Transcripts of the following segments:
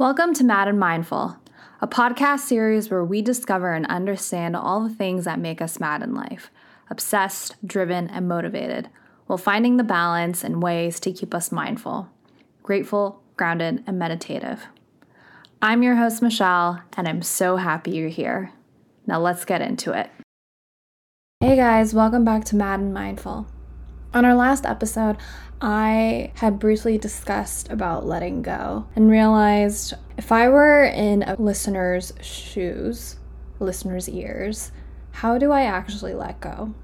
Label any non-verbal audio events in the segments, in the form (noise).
Welcome to Mad and Mindful, a podcast series where we discover and understand all the things that make us mad in life obsessed, driven, and motivated, while finding the balance and ways to keep us mindful, grateful, grounded, and meditative. I'm your host, Michelle, and I'm so happy you're here. Now let's get into it. Hey guys, welcome back to Mad and Mindful. On our last episode, I had briefly discussed about letting go and realized if I were in a listener's shoes, listener's ears, how do I actually let go?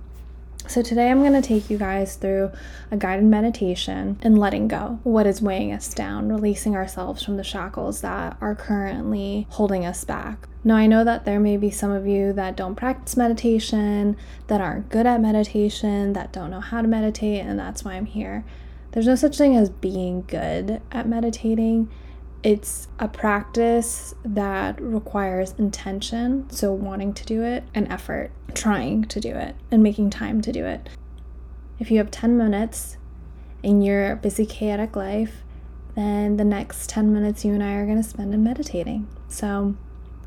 So, today I'm going to take you guys through a guided meditation and letting go what is weighing us down, releasing ourselves from the shackles that are currently holding us back. Now, I know that there may be some of you that don't practice meditation, that aren't good at meditation, that don't know how to meditate, and that's why I'm here. There's no such thing as being good at meditating. It's a practice that requires intention, so wanting to do it, and effort, trying to do it, and making time to do it. If you have 10 minutes in your busy, chaotic life, then the next 10 minutes you and I are going to spend in meditating. So,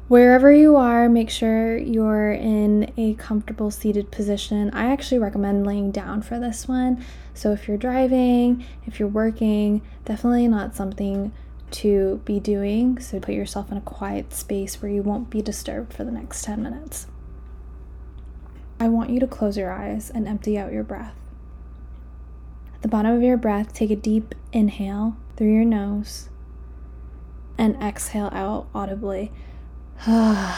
wherever you are, make sure you're in a comfortable seated position. I actually recommend laying down for this one. So, if you're driving, if you're working, definitely not something to be doing. So put yourself in a quiet space where you won't be disturbed for the next 10 minutes. I want you to close your eyes and empty out your breath. At the bottom of your breath, take a deep inhale through your nose and exhale out audibly. and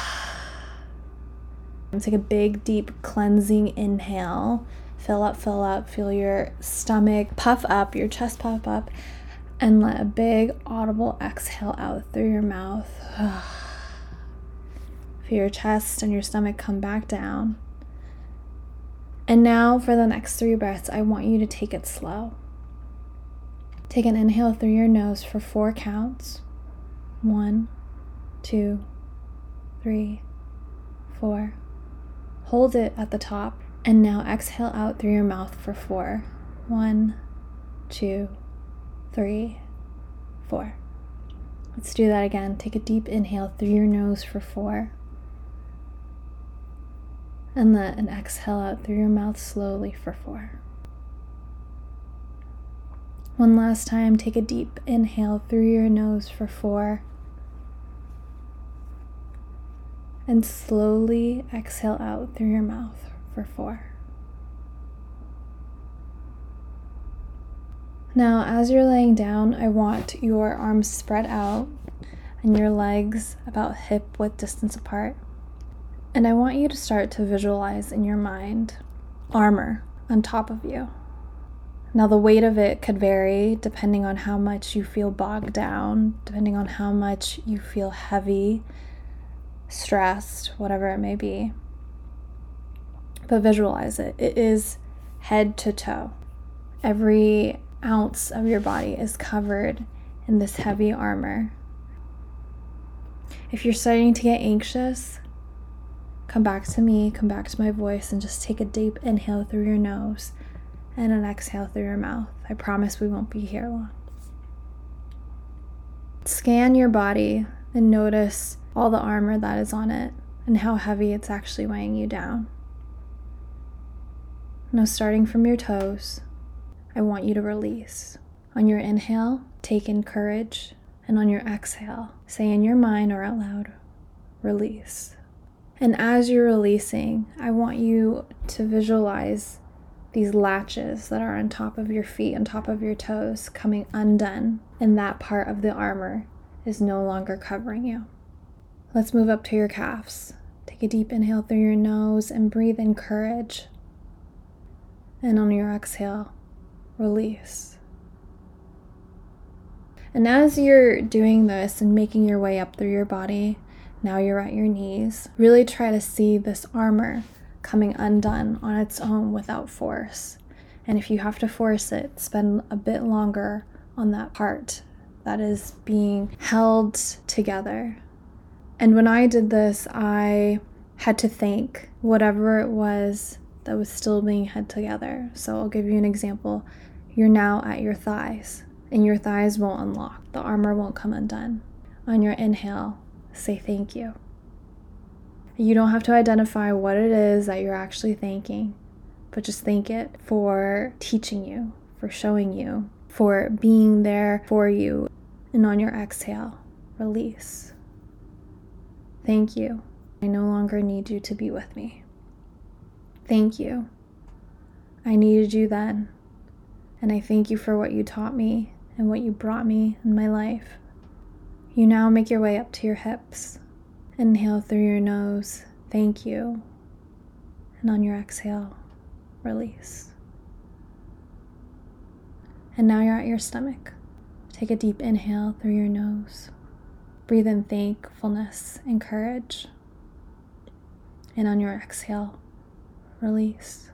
(sighs) take a big, deep cleansing inhale. Fill up, fill up, feel your stomach puff up, your chest puff up, and let a big audible exhale out through your mouth. (sighs) Feel your chest and your stomach come back down. And now for the next three breaths, I want you to take it slow. Take an inhale through your nose for four counts. One, two, three, four. Hold it at the top. And now exhale out through your mouth for four. One, two three, four. Let's do that again. Take a deep inhale through your nose for four. And let an exhale out through your mouth slowly for four. One last time, take a deep inhale through your nose for four. And slowly exhale out through your mouth for four. Now, as you're laying down, I want your arms spread out and your legs about hip width distance apart. And I want you to start to visualize in your mind armor on top of you. Now, the weight of it could vary depending on how much you feel bogged down, depending on how much you feel heavy, stressed, whatever it may be. But visualize it. It is head to toe. Every ounce of your body is covered in this heavy armor. If you're starting to get anxious, come back to me, come back to my voice, and just take a deep inhale through your nose and an exhale through your mouth. I promise we won't be here long. Scan your body and notice all the armor that is on it and how heavy it's actually weighing you down. Now, starting from your toes, I want you to release. On your inhale, take in courage, and on your exhale, say in your mind or out loud, release. And as you're releasing, I want you to visualize these latches that are on top of your feet, on top of your toes, coming undone, and that part of the armor is no longer covering you. Let's move up to your calves. Take a deep inhale through your nose and breathe in courage. And on your exhale, release. And as you're doing this and making your way up through your body, now you're at your knees, really try to see this armor coming undone on its own without force. And if you have to force it, spend a bit longer on that part that is being held together. And when I did this, I had to thank whatever it was that was still being held together. So I'll give you an example you're now at your thighs, and your thighs won't unlock. The armor won't come undone. On your inhale, say thank you. You don't have to identify what it is that you're actually thanking, but just thank it for teaching you, for showing you, for being there for you. And on your exhale, release. Thank you. I no longer need you to be with me. Thank you. I needed you then. And I thank you for what you taught me and what you brought me in my life. You now make your way up to your hips. Inhale through your nose. Thank you. And on your exhale, release. And now you're at your stomach. Take a deep inhale through your nose. Breathe in thankfulness and courage. And on your exhale, release.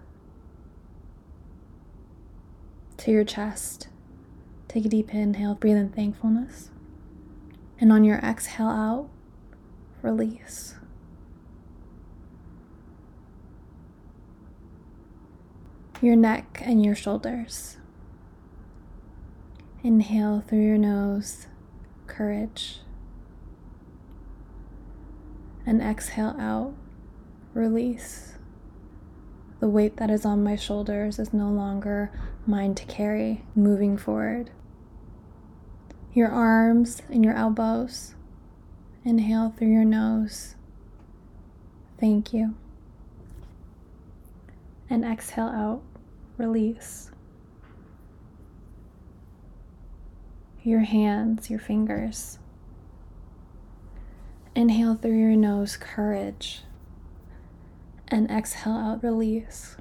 To your chest, take a deep inhale, breathe in thankfulness. And on your exhale out, release. Your neck and your shoulders. Inhale through your nose, courage. And exhale out, release. The weight that is on my shoulders is no longer mine to carry moving forward. Your arms and your elbows. Inhale through your nose. Thank you. And exhale out, release. Your hands, your fingers. Inhale through your nose, courage and exhale out, release.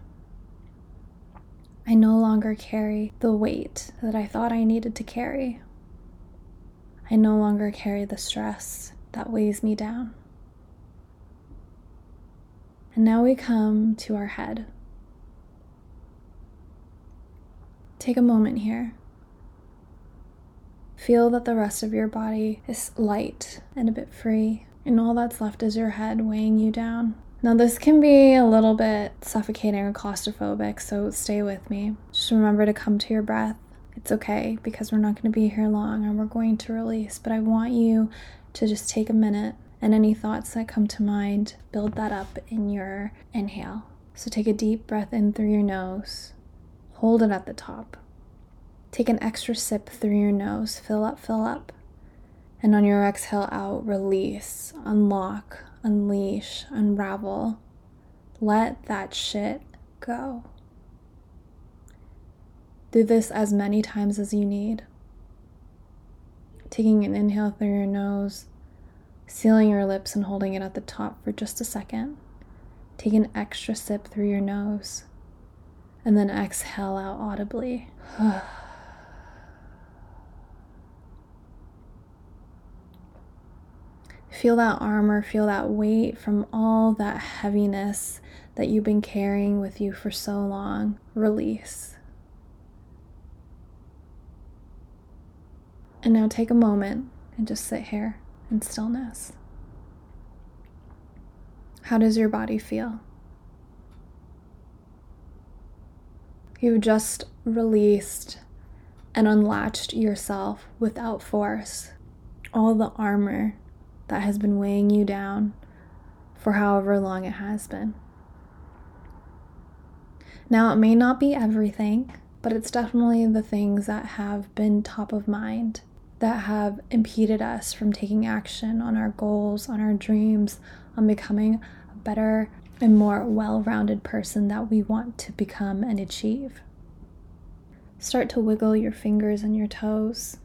I no longer carry the weight that I thought I needed to carry. I no longer carry the stress that weighs me down. And now we come to our head. Take a moment here. Feel that the rest of your body is light and a bit free, and all that's left is your head weighing you down. Now, this can be a little bit suffocating or claustrophobic, so stay with me. Just remember to come to your breath. It's okay because we're not going to be here long and we're going to release, but I want you to just take a minute and any thoughts that come to mind, build that up in your inhale. So take a deep breath in through your nose, hold it at the top. Take an extra sip through your nose, fill up, fill up. And on your exhale out, release, unlock, unleash, unravel. Let that shit go. Do this as many times as you need. Taking an inhale through your nose, sealing your lips and holding it at the top for just a second. Take an extra sip through your nose, and then exhale out audibly. (sighs) (sighs) Feel that armor, feel that weight from all that heaviness that you've been carrying with you for so long. Release. And now take a moment and just sit here in stillness. How does your body feel? You've just released and unlatched yourself without force. All the armor that has been weighing you down for however long it has been. Now, it may not be everything, but it's definitely the things that have been top of mind that have impeded us from taking action on our goals, on our dreams, on becoming a better and more well rounded person that we want to become and achieve. Start to wiggle your fingers and your toes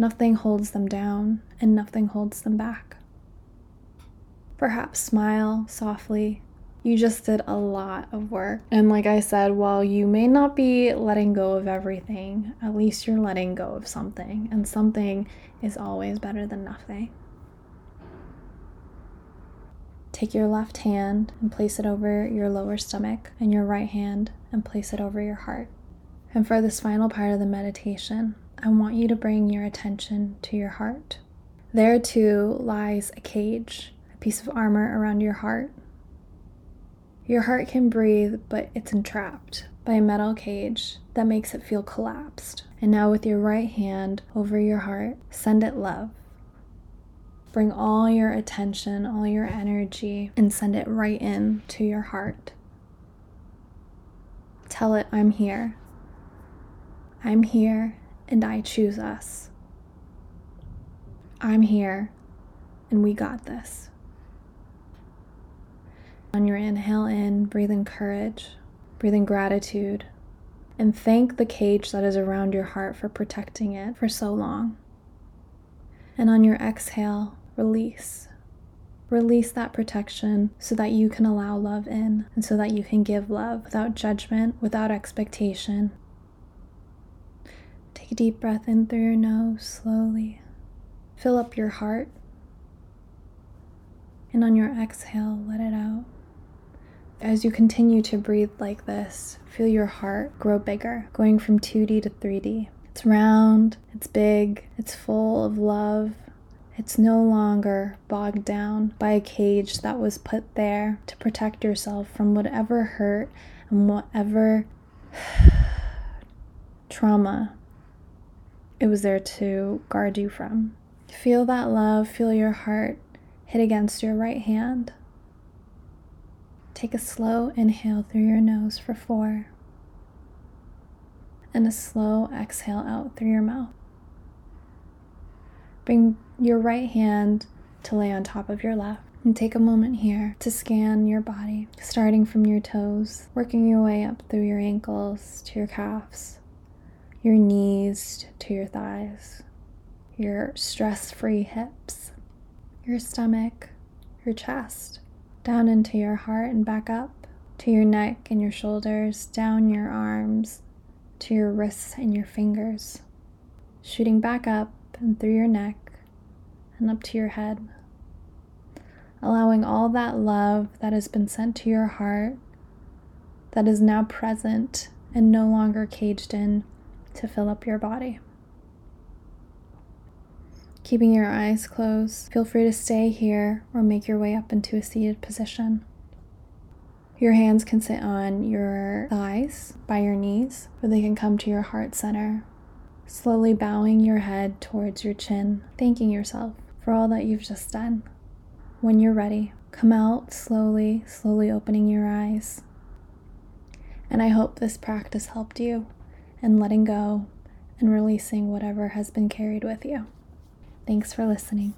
Nothing holds them down and nothing holds them back. Perhaps smile softly. You just did a lot of work. And like I said, while you may not be letting go of everything, at least you're letting go of something. And something is always better than nothing. Take your left hand and place it over your lower stomach, and your right hand and place it over your heart. And for this final part of the meditation, I want you to bring your attention to your heart. There too lies a cage, a piece of armor around your heart. Your heart can breathe, but it's entrapped by a metal cage that makes it feel collapsed. And now, with your right hand over your heart, send it love. Bring all your attention, all your energy, and send it right in to your heart. Tell it, I'm here. I'm here and I choose us. I'm here and we got this. On your inhale in, breathe in courage, breathe in gratitude, and thank the cage that is around your heart for protecting it for so long. And on your exhale, release. Release that protection so that you can allow love in and so that you can give love without judgment, without expectation. Take a deep breath in through your nose slowly. Fill up your heart. And on your exhale, let it out. As you continue to breathe like this, feel your heart grow bigger, going from 2D to 3D. It's round, it's big, it's full of love, it's no longer bogged down by a cage that was put there to protect yourself from whatever hurt and whatever (sighs) trauma it was there to guard you from. Feel that love, feel your heart hit against your right hand. Take a slow inhale through your nose for four, and a slow exhale out through your mouth. Bring your right hand to lay on top of your left. And take a moment here to scan your body, starting from your toes, working your way up through your ankles to your calves, your knees to your thighs, your stress free hips, your stomach, your chest, down into your heart and back up to your neck and your shoulders, down your arms to your wrists and your fingers, shooting back up and through your neck and up to your head. Allowing all that love that has been sent to your heart, that is now present and no longer caged in, to fill up your body. Keeping your eyes closed, feel free to stay here or make your way up into a seated position. Your hands can sit on your thighs by your knees, or they can come to your heart center, slowly bowing your head towards your chin, thanking yourself for all that you've just done. When you're ready, come out slowly, slowly opening your eyes. And I hope this practice helped you in letting go and releasing whatever has been carried with you. Thanks for listening.